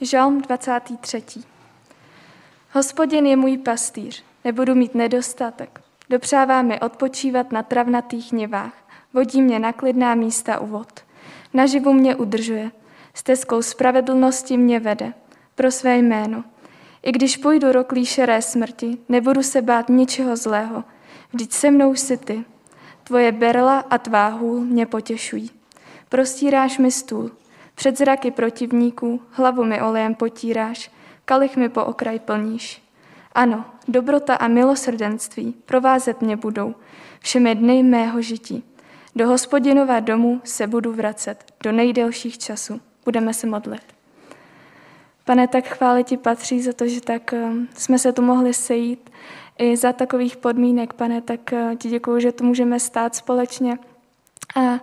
Žalm 23. Hospodin je můj pastýř, nebudu mít nedostatek. Dopřává mi odpočívat na travnatých nivách, vodí mě na klidná místa u vod. Naživu mě udržuje, stezkou spravedlnosti mě vede, pro své jméno. I když půjdu roklí šeré smrti, nebudu se bát ničeho zlého, vždyť se mnou jsi ty. Tvoje berla a tvá hůl mě potěšují. Prostíráš mi stůl, před zraky protivníků, hlavu mi olejem potíráš, kalich mi po okraj plníš. Ano, dobrota a milosrdenství provázet mě budou všemi dny mého žití. Do hospodinova domu se budu vracet do nejdelších časů. Budeme se modlit. Pane, tak chvále ti patří za to, že tak eh, jsme se tu mohli sejít i za takových podmínek, pane, tak eh, ti děkuji, že tu můžeme stát společně. A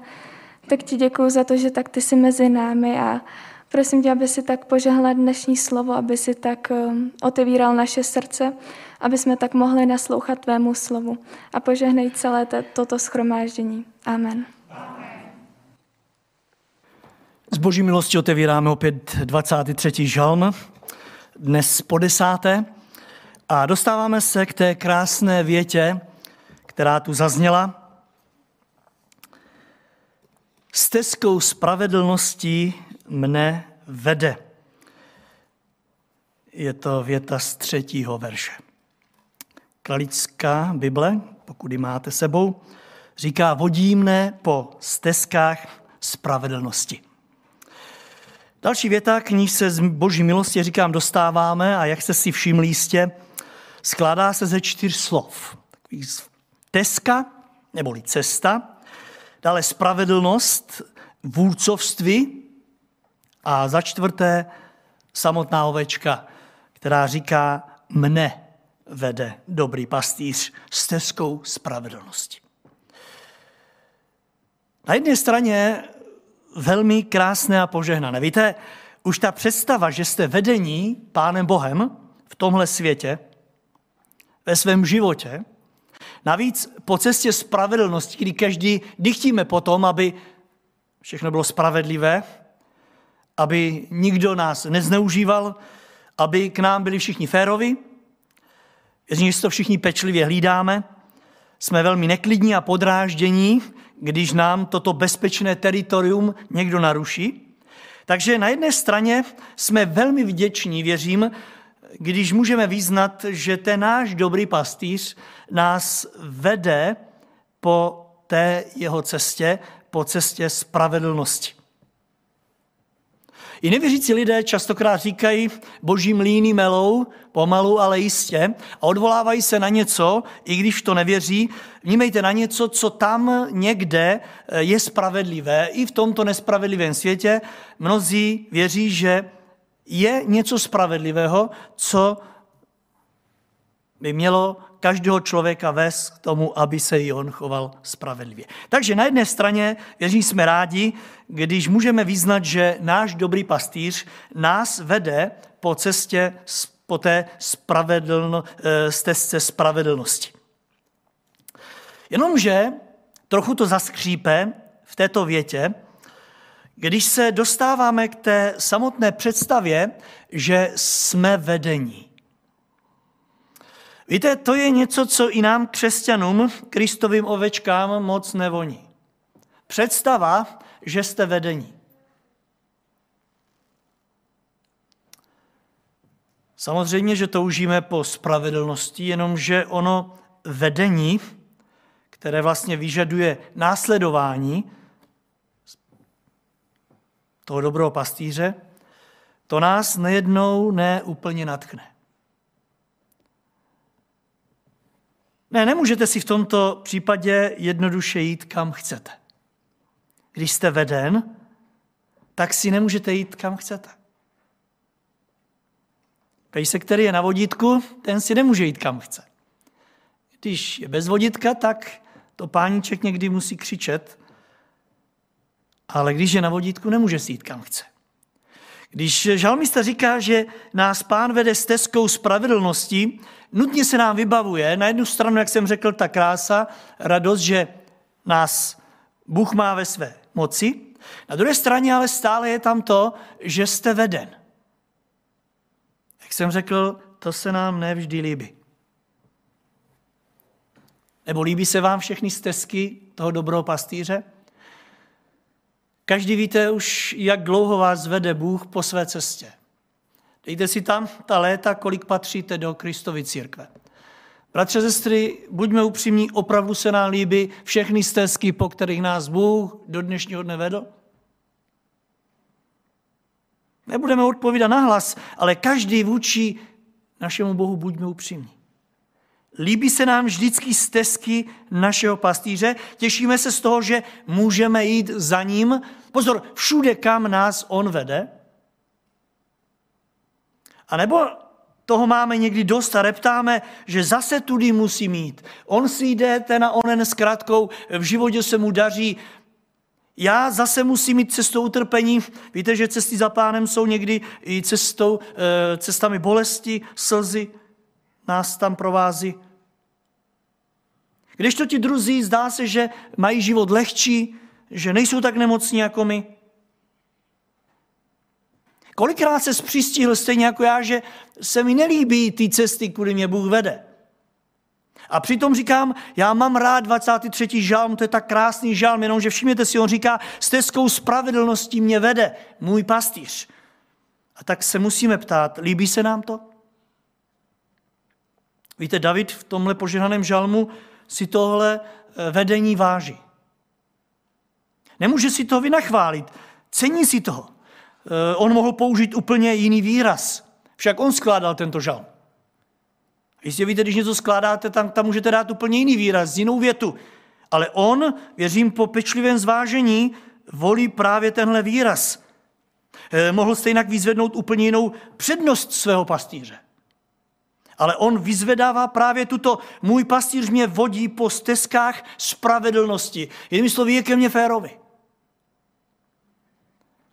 tak ti děkuji za to, že tak ty jsi mezi námi a prosím tě, aby si tak požehnal dnešní slovo, aby si tak um, otevíral naše srdce, aby jsme tak mohli naslouchat tvému slovu. A požehnej celé toto schromáždění. Amen. Z boží milosti otevíráme opět 23. žalm, dnes po desáté. A dostáváme se k té krásné větě, která tu zazněla, Stezkou spravedlností mne vede. Je to věta z třetího verše. Kralická Bible, pokud ji máte sebou, říká, vodí mne po stezkách spravedlnosti. Další věta, k níž se z boží milosti, říkám, dostáváme a jak jste si všimli jistě, skládá se ze čtyř slov. Takový teska, neboli cesta, dále spravedlnost, vůdcovství a za čtvrté samotná ovečka, která říká, mne vede dobrý pastýř stezkou spravedlnosti. Na jedné straně velmi krásné a požehnané. Víte, už ta představa, že jste vedení Pánem Bohem v tomhle světě, ve svém životě, Navíc po cestě spravedlnosti, kdy každý dychtíme potom, aby všechno bylo spravedlivé, aby nikdo nás nezneužíval, aby k nám byli všichni férovi. Že to všichni pečlivě hlídáme. Jsme velmi neklidní a podráždění, když nám toto bezpečné teritorium někdo naruší. Takže na jedné straně jsme velmi vděční, věřím, když můžeme význat, že ten náš dobrý pastýř nás vede po té jeho cestě, po cestě spravedlnosti. I nevěřící lidé častokrát říkají, boží mlíny melou, pomalu, ale jistě, a odvolávají se na něco, i když to nevěří, vnímejte na něco, co tam někde eh, je spravedlivé. I v tomto nespravedlivém světě mnozí věří, že je něco spravedlivého, co by mělo každého člověka vést k tomu, aby se i on choval spravedlivě. Takže na jedné straně, věřím, jsme rádi, když můžeme vyznat, že náš dobrý pastýř nás vede po cestě, po té spravedlno, eh, stezce spravedlnosti. Jenomže trochu to zaskřípe v této větě, když se dostáváme k té samotné představě, že jsme vedení. Víte, to je něco, co i nám, křesťanům, kristovým ovečkám, moc nevoní. Představa, že jste vedení. Samozřejmě, že toužíme po spravedlnosti, jenomže ono vedení, které vlastně vyžaduje následování, toho dobrého pastýře, to nás nejednou neúplně natchne. Ne, nemůžete si v tomto případě jednoduše jít, kam chcete. Když jste veden, tak si nemůžete jít, kam chcete. Pejsek, který je na vodítku, ten si nemůže jít, kam chce. Když je bez vodítka, tak to páníček někdy musí křičet, ale když je na vodítku, nemůže si jít kam chce. Když žalmista říká, že nás pán vede stezkou spravedlnosti, nutně se nám vybavuje na jednu stranu, jak jsem řekl, ta krása, radost, že nás Bůh má ve své moci, na druhé straně ale stále je tam to, že jste veden. tak jsem řekl, to se nám nevždy líbí. Nebo líbí se vám všechny stezky toho dobrého pastýře? Každý víte už, jak dlouho vás vede Bůh po své cestě. Dejte si tam ta léta, kolik patříte do Kristovy církve. Bratře, sestry, buďme upřímní, opravdu se nám líbí všechny stezky, po kterých nás Bůh do dnešního dne vedl? Nebudeme odpovídat nahlas, ale každý vůči našemu Bohu buďme upřímní. Líbí se nám vždycky stezky našeho pastýře, těšíme se z toho, že můžeme jít za ním. Pozor, všude, kam nás on vede. A nebo toho máme někdy dost a reptáme, že zase tudy musí mít. On si jde ten a onen s kratkou, v životě se mu daří. Já zase musím mít cestou utrpení. Víte, že cesty za pánem jsou někdy i cestou, eh, cestami bolesti, slzy, nás tam provází. Když to ti druzí zdá se, že mají život lehčí, že nejsou tak nemocní jako my. Kolikrát se zpřístihl stejně jako já, že se mi nelíbí ty cesty, kudy mě Bůh vede. A přitom říkám, já mám rád 23. žalm, to je tak krásný žalm, jenomže všimněte si, on říká, stezkou spravedlností mě vede můj pastýř. A tak se musíme ptát, líbí se nám to? Víte, David v tomhle požehnaném žalmu si tohle eh, vedení váží. Nemůže si to vynachválit, cení si toho. Eh, on mohl použít úplně jiný výraz. Však on skládal tento žalm. Jistě víte, když něco skládáte, tam, tam můžete dát úplně jiný výraz, jinou větu. Ale on, věřím po pečlivém zvážení, volí právě tenhle výraz. Eh, mohl stejně vyzvednout úplně jinou přednost svého pastýře. Ale on vyzvedává právě tuto, můj pastýř mě vodí po stezkách spravedlnosti. Jinými slovy, je ke mně férovi.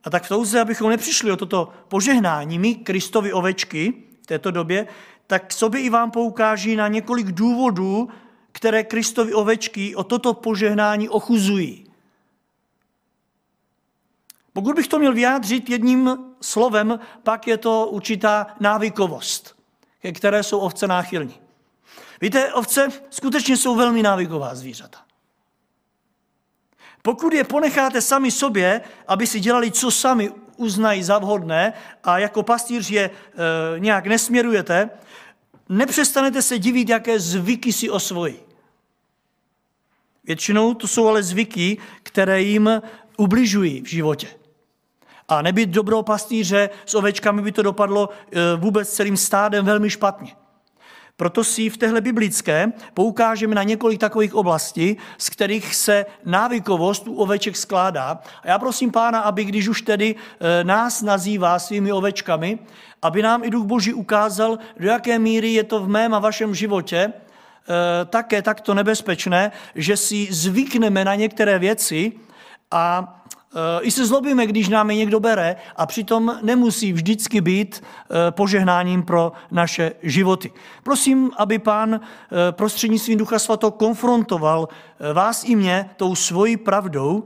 A tak v touze, abychom nepřišli o toto požehnání, my, Kristovi ovečky v této době, tak sobě i vám poukáží na několik důvodů, které Kristovi ovečky o toto požehnání ochuzují. Pokud bych to měl vyjádřit jedním slovem, pak je to určitá návykovost ke které jsou ovce náchylní. Víte, ovce skutečně jsou velmi návyková zvířata. Pokud je ponecháte sami sobě, aby si dělali, co sami uznají za vhodné a jako pastýř je e, nějak nesměrujete, nepřestanete se divit, jaké zvyky si osvojí. Většinou to jsou ale zvyky, které jim ubližují v životě. A nebýt dobrou pastýře s ovečkami by to dopadlo e, vůbec celým stádem velmi špatně. Proto si v téhle biblické poukážeme na několik takových oblastí, z kterých se návykovost u oveček skládá. A já prosím pána, aby když už tedy e, nás nazývá svými ovečkami, aby nám i Duch Boží ukázal, do jaké míry je to v mém a vašem životě e, také takto nebezpečné, že si zvykneme na některé věci a I se zlobíme, když nám je někdo bere a přitom nemusí vždycky být eh, požehnáním pro naše životy. Prosím, aby pán eh, prostřednictvím Ducha Svato konfrontoval vás i mě tou svojí pravdou,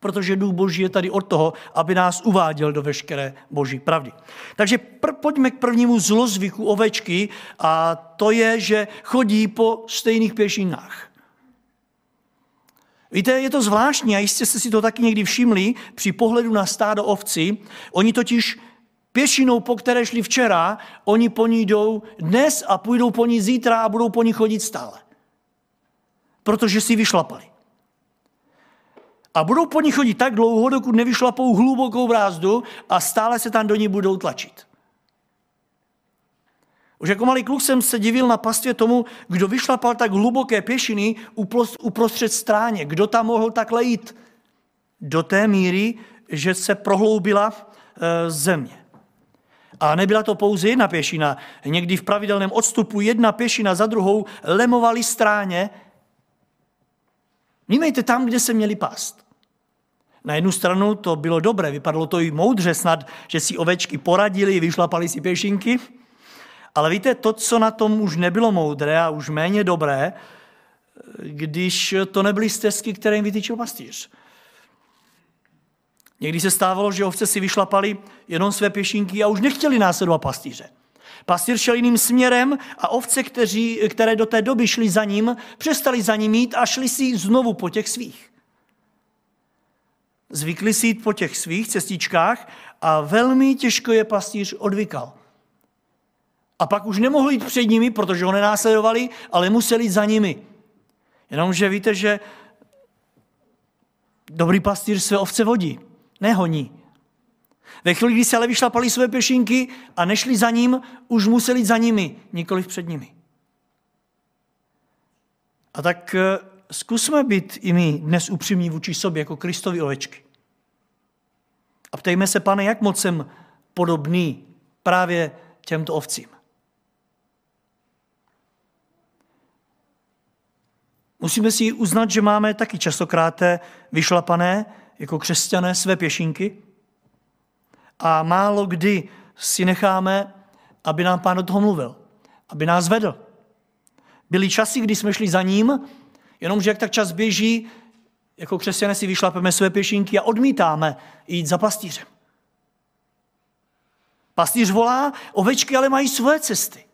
protože Duch Boží je tady od toho, aby nás uváděl do veškeré Boží pravdy. Takže pr- pojďme k prvnímu zlozvyku ovečky a to je, že chodí po stejných pěšinách. Víte, je to zvláštní a jistě jste si to taky někdy všimli při pohledu na stádo ovci. Oni totiž pěšinou, po které šli včera, oni po ní jdou dnes a půjdou po ní zítra a budou po ní chodit stále. Protože si vyšlapali. A budou po ní chodit tak dlouho, dokud nevyšlapou hlubokou brázdu a stále se tam do ní budou tlačit. Už jako malý kluk jsem se divil na pastvě tomu, kdo vyšlapal tak hluboké pěšiny uprostřed stráně. Kdo tam mohl takhle jít? Do té míry, že se prohloubila e, země. A nebyla to pouze jedna pěšina. Někdy v pravidelném odstupu jedna pěšina za druhou lemovali stráně. Vnímejte tam, kde se měli pást. Na jednu stranu to bylo dobré, vypadalo to i moudře snad, že si ovečky poradili, vyšlapali si pěšinky, ale víte, to, co na tom už nebylo moudré a už méně dobré, když to nebyly stezky, které jim vytýčil pastýř. Někdy se stávalo, že ovce si vyšlapali jenom své pěšinky a už nechtěli následovat pastýře. Pastýř šel jiným směrem a ovce, kteří, které do té doby šly za ním, přestali za ním jít a šli si znovu po těch svých. Zvykli si jít po těch svých cestičkách a velmi těžko je pastýř odvykal. A pak už nemohl jít před nimi, protože ho nenásledovali, ale museli jít za nimi. Jenomže víte, že dobrý pastýř své ovce vodí, nehoní. Ve chvíli, kdy se ale vyšlapali své pěšinky a nešli za ním, už museli jít za nimi, nikoli před nimi. A tak eh, zkusme být i my dnes upřímní vůči sobě jako Kristovi ovečky. A ptejme se, pane, jak moc jsem podobný právě těmto ovcím. Musíme si uznat, že máme taky častokrát vyšlapané jako křesťané své pěšinky a málo kdy si necháme, aby nám pán do toho mluvil, aby nás vedl. Byly časy, kdy jsme šli za ním, jenomže jak tak čas běží, jako křesťané si vyšlapeme své pěšinky a odmítáme jít za pastýřem. Pastýř volá, ovečky ale mají svoje cesty.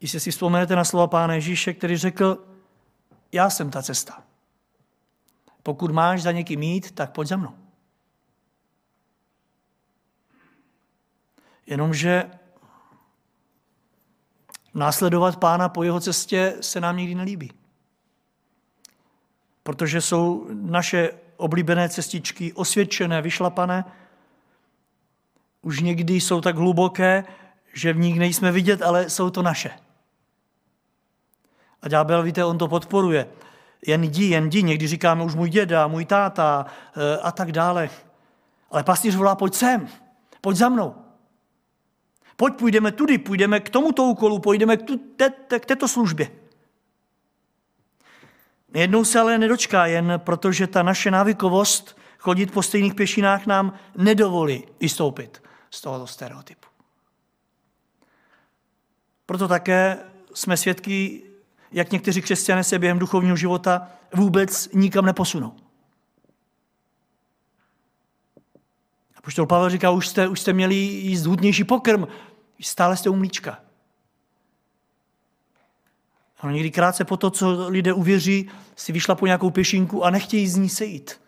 Jestli si vzpomenete na slova Pána Ježíše, který řekl, já jsem ta cesta. Pokud máš za někým mít, tak pojď za mnou. Jenomže následovat pána po jeho cestě se nám nikdy nelíbí. Protože jsou naše oblíbené cestičky osvědčené, vyšlapané, už někdy jsou tak hluboké, že v nich nejsme vidět, ale jsou to naše. A ďábel, víte, on to podporuje. Jen jdi, jen jdi. Někdy říkáme už můj děda, můj táta eh, a tak dále. Ale pastýř volá, pojď sem, pojď za mnou. Pojď, půjdeme tudy, půjdeme k tomuto úkolu, půjdeme k, tu, te, te, k této službě. Jednou se ale nedočká, jen protože ta naše návykovost chodit po stejných pěšinách nám nedovolí vystoupit z tohoto stereotypu. Proto také jsme svědky jak někteří křesťané se během duchovního života vůbec nikam neposunou. A poštol Pavel říká, už jste, už jste měli jíst hudnější pokrm, stále jste u mlíčka. Někdy krátce po to, co lidé uvěří, si vyšla po nějakou pěšinku a nechtějí z ní sejít.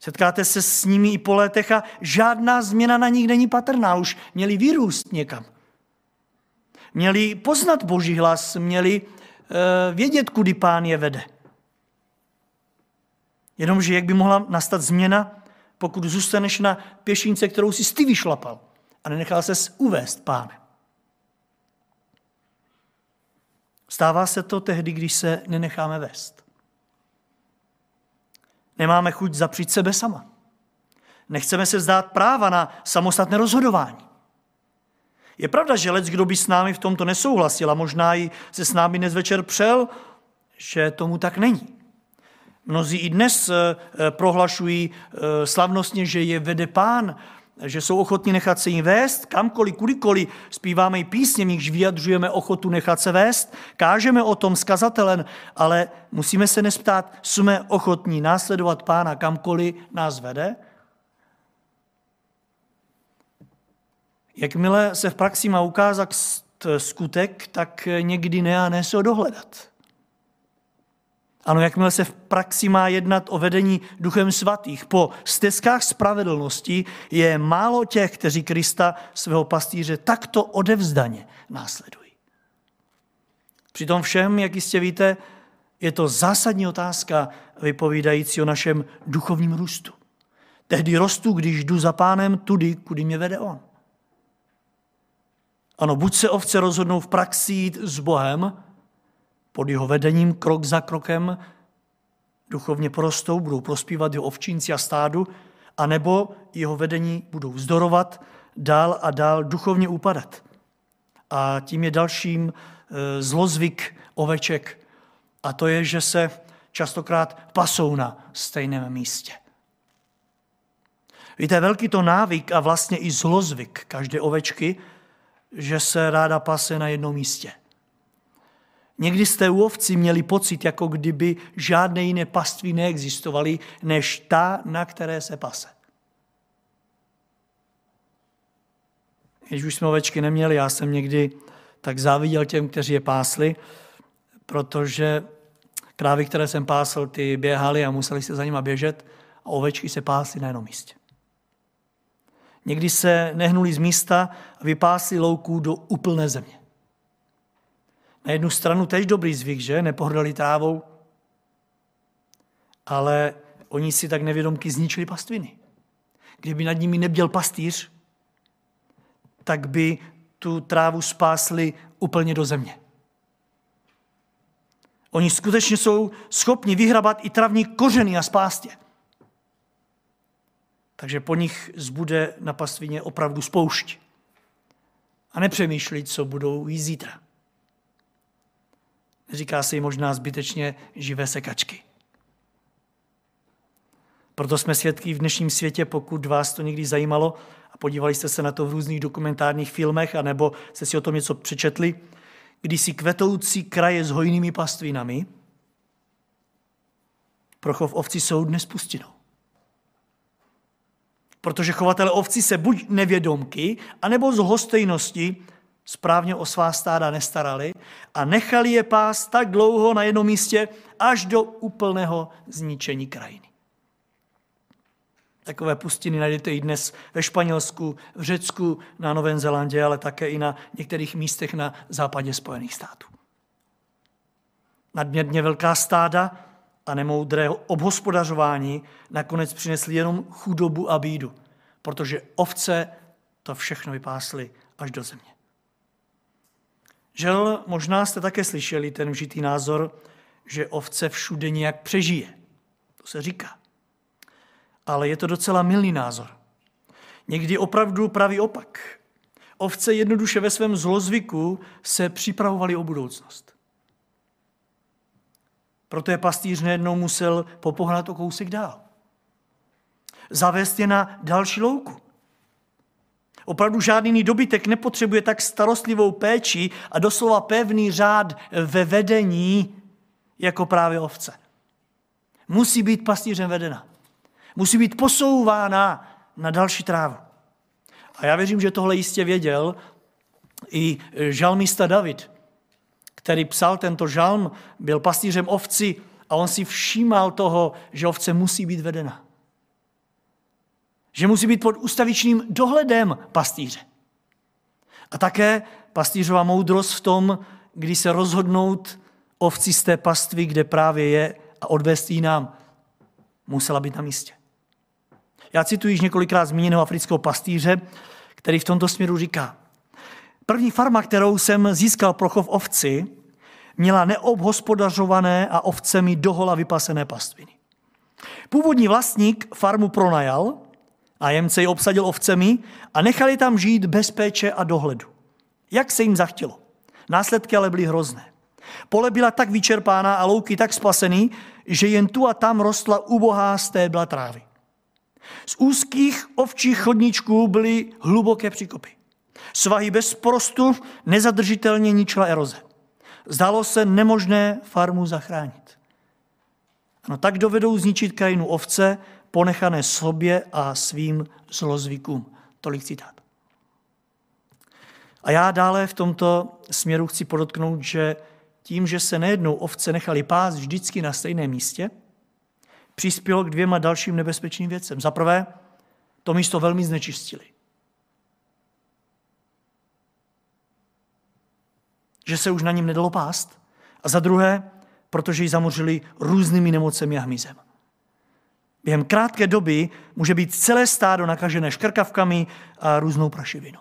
Setkáte se s nimi i po letech a žádná změna na nich není patrná. Už měli vyrůst někam. Měli poznat Boží hlas, měli uh, vědět, kudy pán je vede. Jenomže jak by mohla nastat změna, pokud zůstaneš na pěšince, kterou si ty vyšlapal a nenechal se uvést pánem. Stává se to tehdy, když se nenecháme vést. Nemáme chuť zapřít sebe sama. Nechceme se vzdát práva na samostatné rozhodování. Je pravda, že lec, kdo by s námi v tomto nesouhlasil a možná i se s námi dnes večer přel, že tomu tak není. Mnozí i dnes eh, eh, prohlašují eh, slavnostně, že je vede pán, že jsou ochotní nechat se jim vést, kamkoliv, kudykoliv. Zpíváme i písně, když vyjadřujeme ochotu nechat se vést, kážeme o tom skazatelen, ale musíme se nesptát, jsme ochotní následovat pána kamkoliv nás vede? Jakmile se v praxi má ukázat skutek, tak někdy ne a ne se ho dohledat. Ano, jakmile se v praxi má jednat o vedení duchem svatých, po stezkách spravedlnosti je málo těch, kteří Krista, svého pastýře, takto odevzdaně následují. Přitom všem, jak jistě víte, je to zásadní otázka vypovídající o našem duchovním růstu. Tehdy rostu, když jdu za pánem tudy, kudy mě vede on. Ano, buď se ovce rozhodnou v praxi jít s Bohem, pod jeho vedením krok za krokem duchovně porostou, budou prospívat jeho ovčínci a stádu, anebo jeho vedení budou vzdorovat, dál a dál duchovně upadat. A tím je dalším e, zlozvyk oveček, a to je, že se častokrát pasou na stejném místě. Víte, velký to návyk a vlastně i zlozvyk každé ovečky, že se ráda pase na jednom místě. Někdy jste u ovci měli pocit, jako kdyby žádné jiné paství neexistovaly, než ta, na které se pase. Když už jsme ovečky neměli, já jsem někdy tak záviděl těm, kteří je pásli, protože krávy, které jsem pásl, ty běhaly a museli se za nima běžet a ovečky se pásly na jednom místě. Někdy se nehnuli z místa a vypásli louků do úplné země. Na jednu stranu tež dobrý zvyk, že? Nepohrdali trávou, ale oni si tak nevědomky zničili pastviny. Kdyby nad nimi nebyl pastýř, tak by tu trávu spásli úplně do země. Oni skutečně jsou schopni vyhrabat i travní kořeny a spástě. Takže po nich zbude na pastvině opravdu spoušť. A nepřemýšlit, co budou jí zítra. Říká se jí možná zbytečně živé sekačky. Proto jsme svědky v dnešním světě, pokud vás to někdy zajímalo a podívali jste se na to v různých dokumentárních filmech, anebo jste si o tom něco přečetli, kdy si kvetoucí kraje s hojnými pastvinami pro chov jsou dnes pustinou. Protože chovatele ovci se buď nevědomky, anebo z hostejnosti správně o svá stáda nestarali a nechali je pás tak dlouho na jednom místě, až do úplného zničení krajiny. Takové pustiny najdete i dnes ve Španělsku, v Řecku, na Novém Zélandě, ale také i na některých místech na západě Spojených států. Nadměrně velká stáda a nemoudré obhospodařování nakonec přinesly jenom chudobu a bídu, protože ovce to všechno vypásly až do země. Žel, možná jste také slyšeli ten vžitý názor, že ovce všude nějak přežije. To se říká. Ale je to docela milný názor. Někdy opravdu pravý opak. Ovce jednoduše ve svém zlozvyku se připravovali o budoucnost. Proto je pastýř nejednou musel popohnat o kousek dál. Zavést je na další louku. Opravdu žádný jiný dobytek nepotřebuje tak starostlivou péči a doslova pevný řád ve vedení jako právě ovce. Musí být pastýřem vedena. Musí být posouvána na další trávu. A já věřím, že tohle jistě věděl i žalmista David, který psal tento žalm, byl pastýřem ovci a on si všímal toho, že ovce musí být vedena. Že musí být pod ustavičným dohledem pastýře. A také pastýřová moudrost v tom, kdy se rozhodnout ovci z té pastvy, kde právě je, a odvést ji nám, musela být na místě. Já cituji již několikrát zmíněného afrického pastýře, který v tomto směru říká, první farma, kterou jsem získal pro chov ovci, měla neobhospodařované a ovcemi dohola vypasené pastviny. Původní vlastník farmu pronajal, a jemce ji obsadil ovcemi a nechali tam žít bez péče a dohledu. Jak se jim zachtělo. Následky ale byly hrozné. Pole byla tak vyčerpána a louky tak spasený, že jen tu a tam rostla ubohá stébla trávy. Z úzkých ovčích chodníčků byly hluboké příkopy. Svahy bez porostu nezadržitelně ničila eroze. Zdálo se nemožné farmu zachránit. No tak dovedou zničit krajinu ovce, ponechané sobě a svým zlozvykům. Tolik citát. A já dále v tomto směru chci podotknout, že tím, že se nejednou ovce nechali pást vždycky na stejném místě, přispělo k dvěma dalším nebezpečným věcem. Za prvé, to místo velmi znečistili. Že se už na něm nedalo pást. A za druhé, protože ji zamořili různými nemocemi a hmyzem. Během krátké doby může být celé stádo nakažené škrkavkami a různou prašivinou.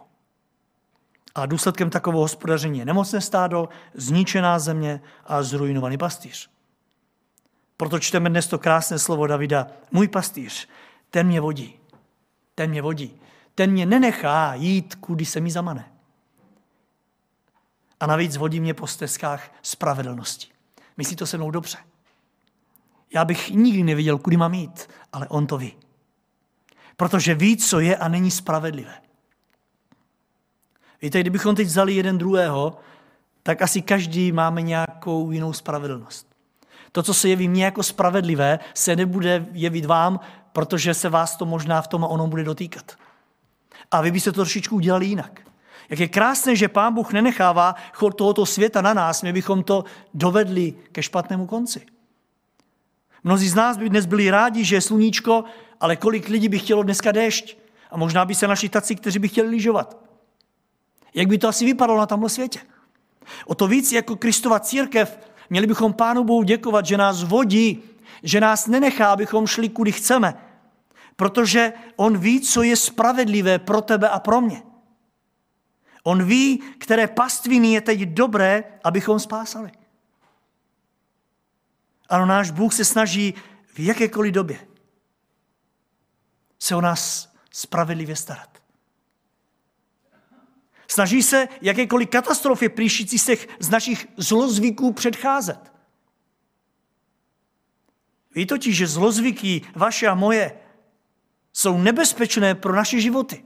A důsledkem takového hospodaření je nemocné stádo, zničená země a zrujnovaný pastýř. Proto čteme dnes to krásné slovo Davida. Můj pastýř, ten mě vodí. Ten mě vodí. Ten mě nenechá jít, kudy se mi zamane. A navíc vodí mě po stezkách spravedlnosti. Myslí to se mnou dobře. Já bych nikdy nevěděl, kudy mám jít, ale on to ví. Protože ví, co je a není spravedlivé. Víte, kdybychom teď vzali jeden druhého, tak asi každý máme nějakou jinou spravedlnost. To, co se jeví mně jako spravedlivé, se nebude jevit vám, protože se vás to možná v tom a ono bude dotýkat. A vy byste to trošičku udělali jinak. Jak je krásné, že Pán Bůh nenechává chod tohoto světa na nás, my bychom to dovedli ke špatnému konci. Mnozí z nás by dnes byli rádi, že je sluníčko, ale kolik lidí by chtělo dneska déšť. A možná by se našli taci, kteří by chtěli lyžovat. Jak by to asi vypadalo na tomhle světě? O to víc jako Kristova církev měli bychom Pánu Bohu děkovat, že nás vodí, že nás nenechá, abychom šli kudy chceme. Protože On ví, co je spravedlivé pro tebe a pro mě. On ví, které pastviny je teď dobré, abychom spásali. Ano, náš Bůh se snaží v jakékoliv době se o nás spravedlivě starat. Snaží se jakékoliv katastrofě příšící se z našich zlozvyků předcházet. Ví totiž, že zlozvyky vaše a moje jsou nebezpečné pro naše životy,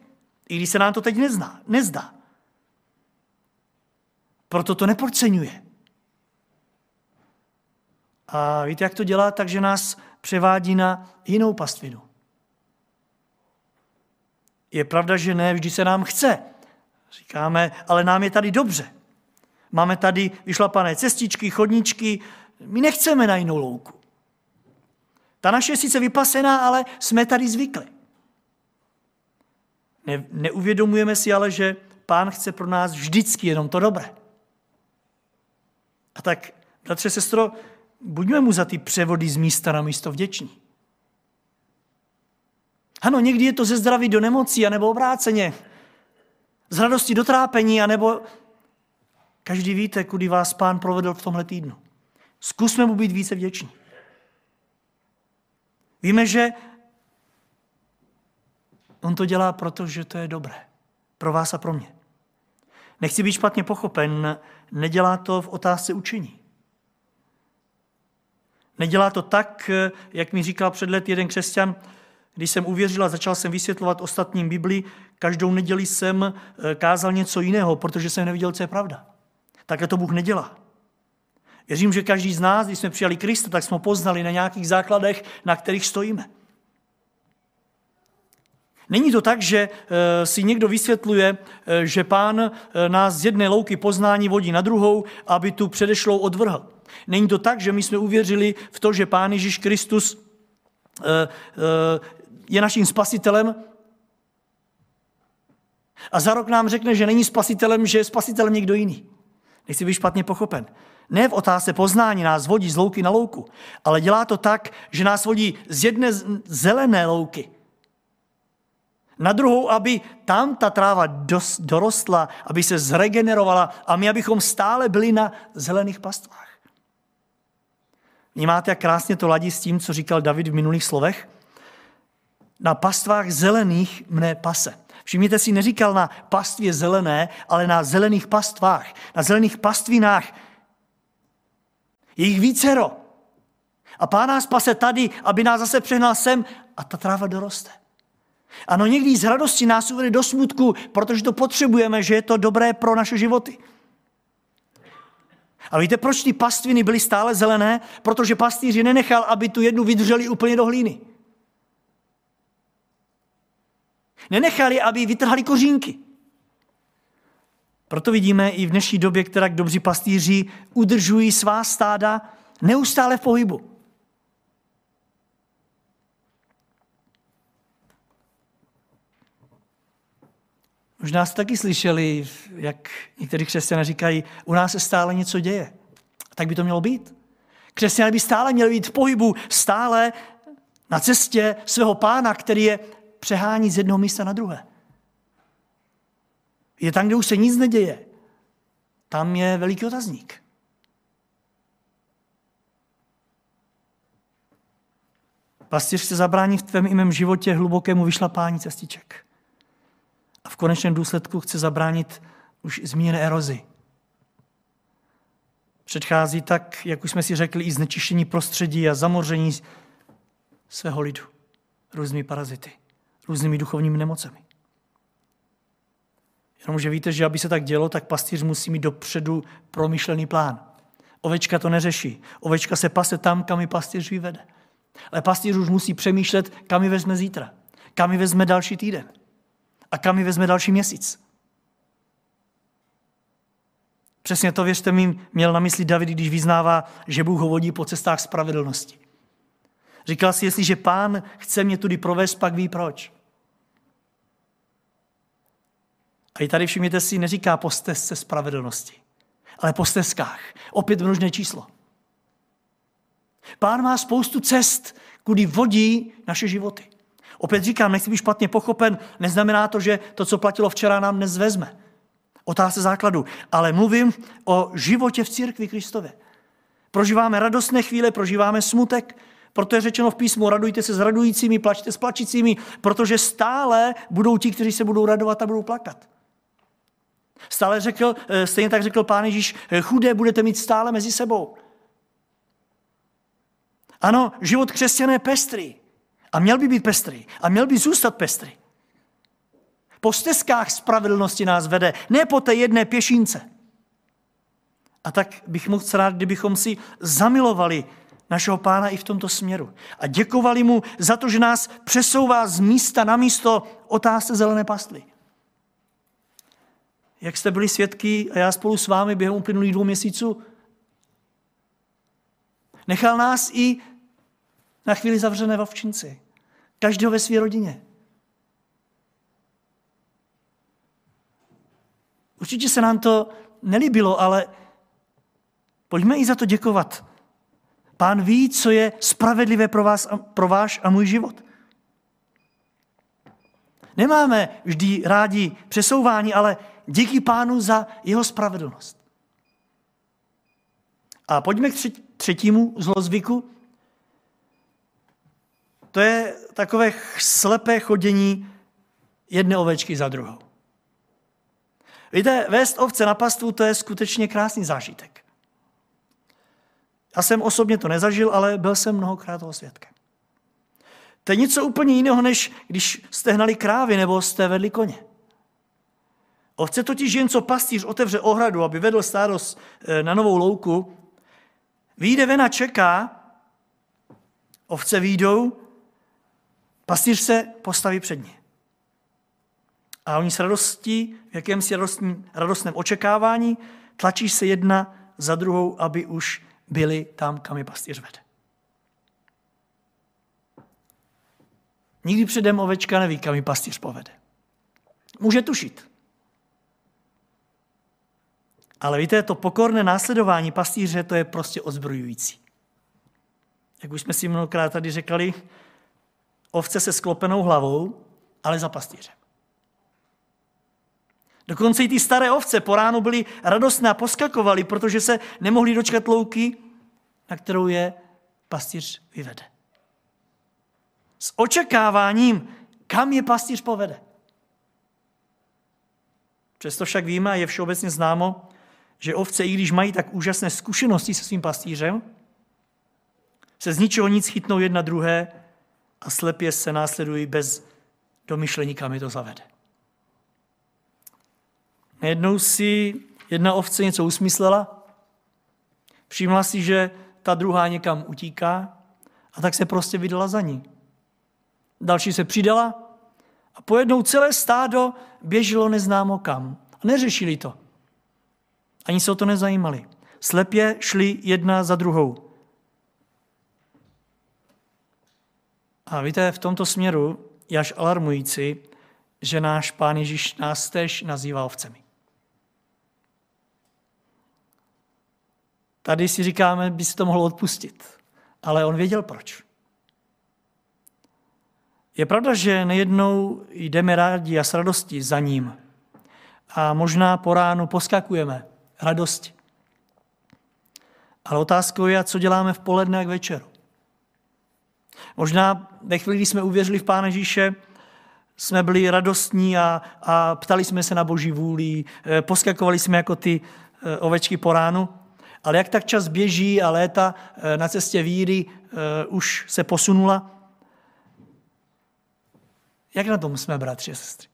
i když se nám to teď nezná, nezdá. Proto to nepodceňuje. A víte, jak to dělá? Takže nás převádí na jinou pastvinu. Je pravda, že ne vždy se nám chce. Říkáme, ale nám je tady dobře. Máme tady vyšlapané cestičky, chodničky, my nechceme na jinou louku. Ta naše je sice vypasená, ale jsme tady zvykli. Ne, neuvědomujeme si ale, že pán chce pro nás vždycky jenom to dobré. A tak, bratře, sestro, buďme mu za ty převody z místa na místo vděční. Ano, někdy je to ze zdraví do nemocí, anebo obráceně. Z radosti do trápení, anebo každý víte, kudy vás pán provedl v tomhle týdnu. Zkusme mu být více vděční. Víme, že on to dělá proto, že to je dobré. Pro vás a pro mě. Nechci být špatně pochopen, nedělá to v otázce učení. Nedělá to tak, jak mi říkal před let jeden křesťan, když jsem uvěřil a začal jsem vysvětlovat ostatním Bibli, každou neděli jsem eh, kázal něco jiného, protože jsem neviděl, co je pravda. Takhle to Bůh nedělá. Věřím, že každý z nás, když jsme přijali Krista, tak jsme ho poznali na nějakých základech, na kterých stojíme. Není to tak, že eh, si někdo vysvětluje, eh, že pán eh, nás z jedné louky poznání vodí na druhou, aby tu předešlou odvrhl. Není to tak, že my jsme uvěřili v to, že pán Ježíš Kristus je naším spasitelem a za rok nám řekne, že není spasitelem, že je spasitelem někdo jiný. Nechci být špatně pochopen. Ne v otázce poznání nás vodí z louky na louku, ale dělá to tak, že nás vodí z jedné zelené louky na druhou, aby tam ta tráva dorostla, aby se zregenerovala a my, abychom stále byli na zelených pastvách. Vnímáte, jak krásně to ladí s tím, co říkal David v minulých slovech? Na pastvách zelených mne pase. Všimněte si, neříkal na pastvě zelené, ale na zelených pastvách, na zelených pastvinách. Je jich vícero. A pán nás pase tady, aby nás zase přehnal sem a ta tráva doroste. Ano, někdy z radosti nás uvede do smutku, protože to potřebujeme, že je to dobré pro naše životy. A víte, proč ty pastviny byly stále zelené? Protože pastýři nenechal, aby tu jednu vydrželi úplně do hlíny. Nenechali, aby vytrhali kořínky. Proto vidíme i v dnešní době, která dobří pastýři udržují svá stáda neustále v pohybu. Možná jste taky slyšeli, jak někteří křesťané říkají, u nás se stále něco děje. Tak by to mělo být. Křesťané by stále měli být v pohybu, stále na cestě svého pána, který je přehání z jednoho místa na druhé. Je tam, kde už se nic neděje. Tam je veliký otazník. Pastýř chce zabránit v tvém i mém životě hlubokému vyšlapání cestiček a v konečném důsledku chce zabránit už zmíněné erozi. Předchází tak, jak už jsme si řekli, i znečištění prostředí a zamoření svého lidu různými parazity, různými duchovními nemocemi. Jenomže víte, že aby se tak dělo, tak pastýř musí mít dopředu promyšlený plán. Ovečka to neřeší. Ovečka se pase tam, kam ji pastýř vyvede. Ale pastýř už musí přemýšlet, kam ji vezme zítra, kam ji vezme další týden a kam ji vezme další měsíc. Přesně to, věřte mi, měl na mysli David, když vyznává, že Bůh ho vodí po cestách spravedlnosti. Říkal si, jestliže pán chce mě tudy provést, pak ví proč. A i tady všimněte si, neříká po stezce spravedlnosti, ale po stezkách. Opět množné číslo. Pán má spoustu cest, kudy vodí naše životy. Opět říkám, nechci být špatně pochopen, neznamená to, že to, co platilo včera, nám dnes vezme. Otázce základu. Ale mluvím o životě v církvi Kristově. Prožíváme radostné chvíle, prožíváme smutek, proto je řečeno v písmu, radujte se s radujícími, plačte s plačícími, protože stále budou ti, kteří se budou radovat a budou plakat. Stále řekl, eh, stejně tak řekl pán Ježíš, eh, chudé budete mít stále mezi sebou. Ano, život křesťana je pestrý. A měl by být pestrý. A měl by zůstat pestrý. Po stezkách spravedlnosti nás vede, ne po té jedné pěšínce. A tak bych moc rád, kdybychom si zamilovali našeho pána i v tomto směru. A děkovali mu za to, že nás přesouvá z místa na místo otázce zelené pastly. Jak jste byli svědky a já spolu s vámi během uplynulých dvou měsíců, nechal nás i na chvíli zavřené v ovčinci. Každého ve své rodině. Určitě se nám to nelíbilo, ale pojďme i za to děkovat. Pán ví, co je spravedlivé pro, vás a, pro váš a můj život. Nemáme vždy rádi přesouvání, ale díky pánu za jeho spravedlnost. A pojďme k třetímu zlozvyku. To je takové slepé chodění jedné ovečky za druhou. Víte, vést ovce na pastvu, to je skutečně krásný zážitek. Já jsem osobně to nezažil, ale byl jsem mnohokrát toho svědkem. To je něco úplně jiného, než když jste hnali krávy nebo jste vedli koně. Ovce totiž jen co pastýř otevře ohradu, aby vedl stádo eh, na novou louku, vyjde ven a čeká, ovce výjdou, pastýř se postaví před ně. A oni s radostí, v jakémsi radostním, radostném očekávání, tlačí se jedna za druhou, aby už byli tam, kam je pastýř vede. Nikdy předem ovečka neví, kam ji pastýř povede. Může tušit. Ale víte, to pokorné následování pastýře, to je prostě ozbrojující. Jak už jsme si mnohokrát tady řekli, ovce se sklopenou hlavou, ale za pastýřem. Dokonce i ty staré ovce po ránu byly radostné a poskakovaly, protože se nemohli dočkat louky, na kterou je pastýř vyvede. S očekáváním, kam je pastýř povede. Přesto však víme a je všeobecně známo, že ovce, i když mají tak úžasné zkušenosti se svým pastýřem, se z ničeho nic chytnou jedna druhé a slepě se následují bez domyšlení, kam je to zavede. Najednou si jedna ovce něco usmyslela, všimla si, že ta druhá někam utíká a tak se prostě vydala za ní. Další se přidala a pojednou celé stádo běželo neznámo kam. A neřešili to. Ani se o to nezajímali. Slepě šli jedna za druhou. A víte, v tomto směru je až alarmující, že náš Pán Ježíš nás tež nazývá ovcemi. Tady si říkáme, by si to mohlo odpustit. Ale on věděl proč. Je pravda, že nejednou jdeme rádi a s radostí za ním. A možná po ránu poskakujeme radosti. Ale otázkou je, co děláme v poledne a k večeru. Možná ve chvíli, kdy jsme uvěřili v Pána Ježíše, jsme byli radostní a, a ptali jsme se na boží vůli, eh, poskakovali jsme jako ty eh, ovečky po ránu, ale jak tak čas běží a léta eh, na cestě víry už se posunula, jak na tom jsme, bratři a sestry?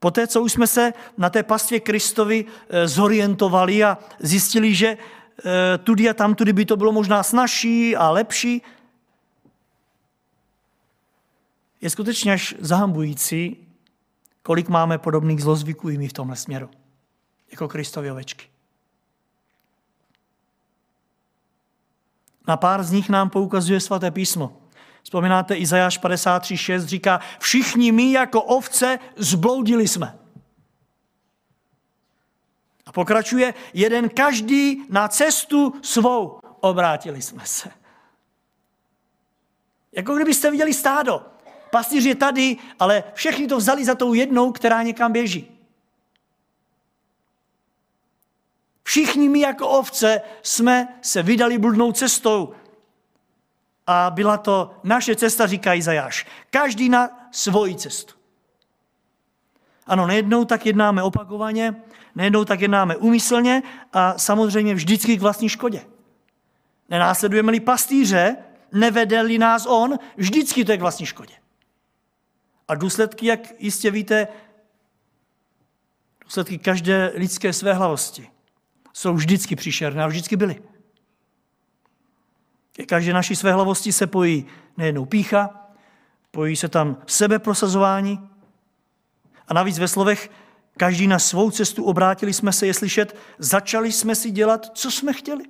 Poté, co už jsme se na té pastvě Kristovi zorientovali a zjistili, že tudy a tam tudy by to bylo možná snažší a lepší, je skutečně až zahambující, kolik máme podobných zlozvyků i my v tomhle směru, jako Kristovi ovečky. Na pár z nich nám poukazuje svaté písmo. Vzpomínáte, Izajáš 53.6 říká, všichni my jako ovce zbloudili jsme. A pokračuje, jeden každý na cestu svou obrátili jsme se. Jako kdybyste viděli stádo. Pastýř je tady, ale všichni to vzali za tou jednou, která někam běží. Všichni my jako ovce jsme se vydali bludnou cestou. A byla to naše cesta, říká Izajáš. Každý na svoji cestu. Ano, nejednou tak jednáme opakovaně, nejednou tak jednáme umyslně a samozřejmě vždycky k vlastní škodě. Nenásledujeme-li pastýře, nevede-li nás on, vždycky to je k vlastní škodě. A důsledky, jak jistě víte, důsledky každé lidské svéhlavosti jsou vždycky příšerné a vždycky byly. Ke každé naší svéhlavosti se pojí nejednou pícha, pojí se tam sebeprosazování a navíc ve slovech každý na svou cestu obrátili jsme se, je slyšet, začali jsme si dělat, co jsme chtěli.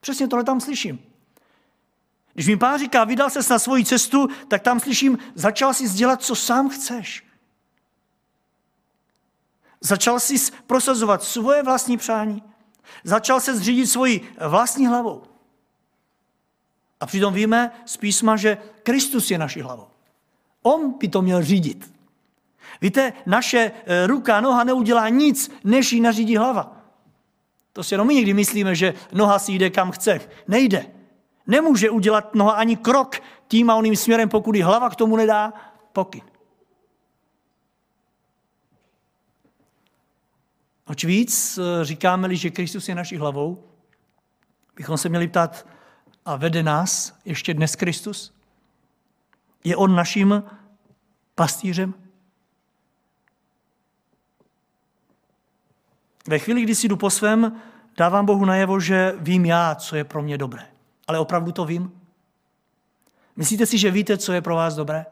Přesně tohle tam slyším. Když mi pán říká, vydal ses na svoji cestu, tak tam slyším, začal jsi dělat, co sám chceš. Začal jsi prosazovat svoje vlastní přání. Začal se zřídit svoji vlastní hlavou. A přitom víme z písma, že Kristus je naší hlavou. On by to měl řídit. Víte, naše eh, ruka, noha neudělá nic, než ji nařídí hlava. To si jenom my někdy myslíme, že noha si jde kam chce. Nejde. Nemůže udělat noha ani krok tím a oným směrem, pokud ji hlava k tomu nedá pokyn. Oč víc eh, říkáme-li, že Kristus je naší hlavou, bychom se měli ptát, a vede nás ještě dnes Kristus? Je on naším pastýřem? Ve chvíli, kdy si jdu po svém, dávám Bohu najevo, že vím já, co je pro mě dobré. Ale opravdu to vím? Myslíte si, že víte, co je pro vás dobré?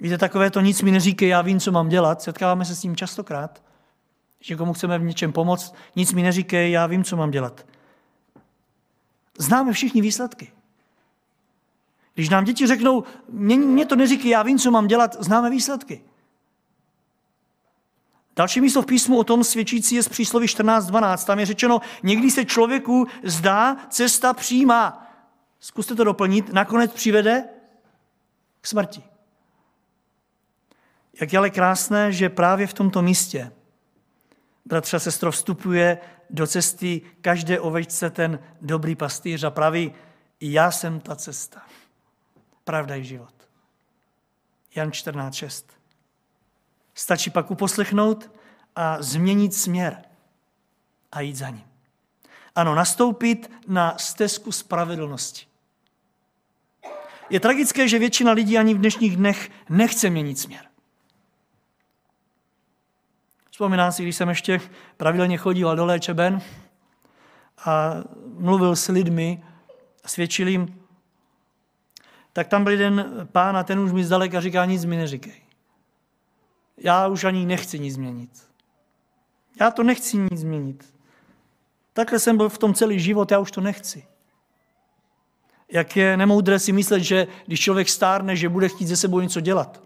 Víte, takové to nic mi neříkej, já vím, co mám dělat. Setkáváme se s tím častokrát. Když někomu chceme v něčem pomoct, nic mi neříkej, já vím, co mám dělat. Známe všichni výsledky. Když nám děti řeknou, mě, mě to neříkej, já vím, co mám dělat, známe výsledky. Další místo v písmu o tom svědčící je z přísloví 14.12. Tam je řečeno, někdy se člověku zdá cesta přímá. Zkuste to doplnit, nakonec přivede k smrti. Jak je ale krásné, že právě v tomto místě, bratře a sestro, vstupuje do cesty každé ovečce ten dobrý pastýř a praví, já jsem ta cesta. Pravda i život. Jan 14.6. Stačí pak uposlechnout a změnit směr a jít za ním. Ano, nastoupit na stezku spravedlnosti. Je tragické, že většina lidí ani v dnešních dnech nechce měnit směr. Vzpomínám si, když jsem ještě pravidelně chodil do léčeben a mluvil s lidmi a svědčil jim, tak tam byl jeden pán a ten už mi zdaleka říká, nic mi neříkej. Já už ani nechci nic změnit. Já to nechci nic změnit. Takhle jsem byl v tom celý život, já už to nechci. Jak je nemoudré si myslet, že když člověk stárne, že bude chtít ze sebou něco dělat.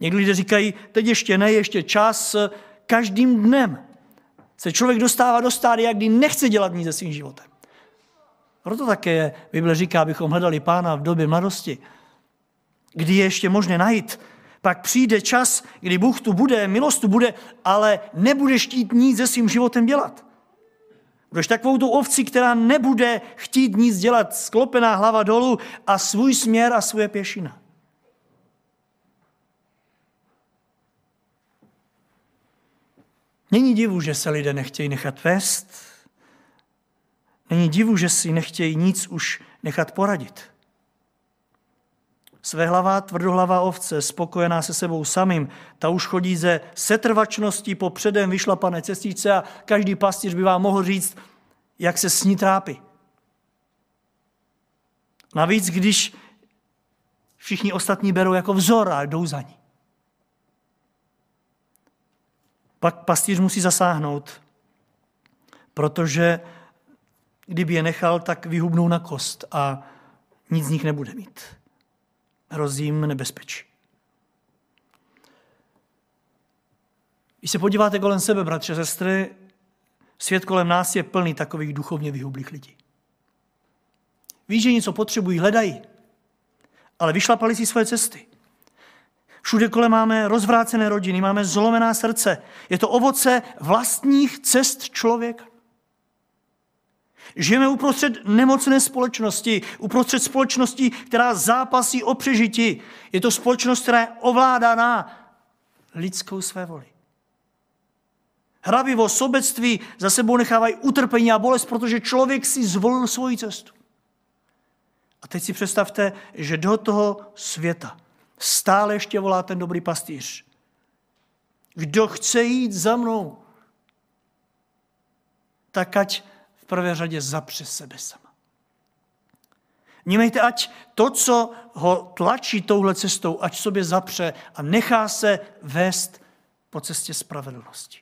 Někdy lidé říkají, teď ještě ne, ještě čas, každým dnem se člověk dostává do stádia, kdy nechce dělat nic se svým životem. Proto také Bible říká, abychom hledali pána v době mladosti, kdy je ještě možné najít. Pak přijde čas, kdy Bůh tu bude, milost tu bude, ale nebude chtít nic se svým životem dělat. Budeš takovou tu ovci, která nebude chtít nic dělat, sklopená hlava dolů a svůj směr a svoje pěšina. Není divu, že se lidé nechtějí nechat vést. Není divu, že si nechtějí nic už nechat poradit. Svehlavá, tvrdohlavá ovce, spokojená se sebou samým, ta už chodí ze setrvačností po předem vyšlapané cestičce a každý pastýř by vám mohl říct, jak se s ní trápí. Navíc, když všichni ostatní berou jako vzor a jdou za ní. Pak pastýř musí zasáhnout, protože kdyby je nechal, tak vyhubnou na kost a nic z nich nebude mít. Hrozí nebezpečí. Když se podíváte kolem sebe, bratře, sestry, svět kolem nás je plný takových duchovně vyhublých lidí. Víš, že něco potřebují, hledají, ale vyšlapali si svoje cesty. Všude kolem máme rozvrácené rodiny, máme zlomená srdce. Je to ovoce vlastních cest člověka. Žijeme uprostřed nemocné společnosti, uprostřed společnosti, která zápasí o přežití. Je to společnost, která je ovládaná lidskou své voli. Hrabivo, sobectví za sebou nechávají utrpení a bolest, protože člověk si zvolil svoji cestu. A teď si představte, že do toho světa stále ještě volá ten dobrý pastýř. Kdo chce jít za mnou, tak ať v prvé řadě zapře sebe sama. Vnímejte, ať to, co ho tlačí touhle cestou, ať sobě zapře a nechá se vést po cestě spravedlnosti.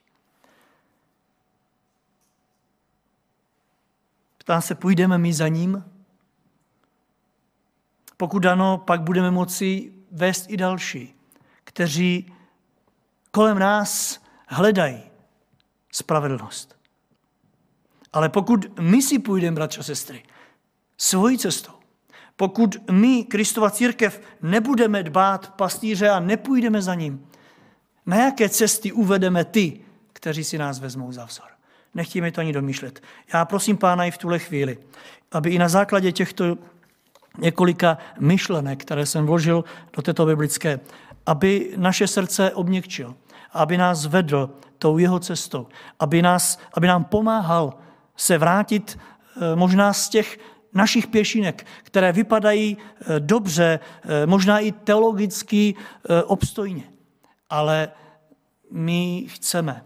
Ptá se, půjdeme my za ním? Pokud ano, pak budeme moci vést i další, kteří kolem nás hledají spravedlnost. Ale pokud my si půjdeme, bratři a sestry, svojí cestou, pokud my, Kristova církev, nebudeme dbát pastýře a nepůjdeme za ním, na jaké cesty uvedeme ty, kteří si nás vezmou za vzor? Nechtějme to ani domýšlet. Já prosím pána i v tuhle chvíli, aby i na základě těchto několika myšlenek, které jsem vložil do této biblické, aby naše srdce obněkčil, aby nás vedl tou jeho cestou, aby, nás, aby nám pomáhal se vrátit eh, možná z těch našich pěšinek, které vypadají eh, dobře, eh, možná i teologicky obstojně. Ale my chceme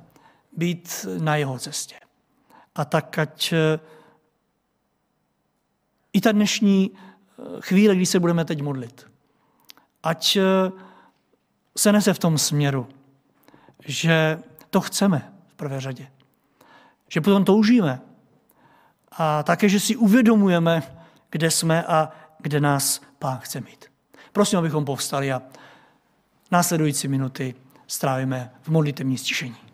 být na jeho cestě. A tak ať i ta dnešní chvíle, kdy se budeme teď modlit, ať se nese v tom směru, že to chceme v prvé řadě. Že potom toužíme, a také, že si uvědomujeme, kde jsme a kde nás Pán chce mít. Prosím, abychom povstali a následující minuty strávíme v modlitevní stišení.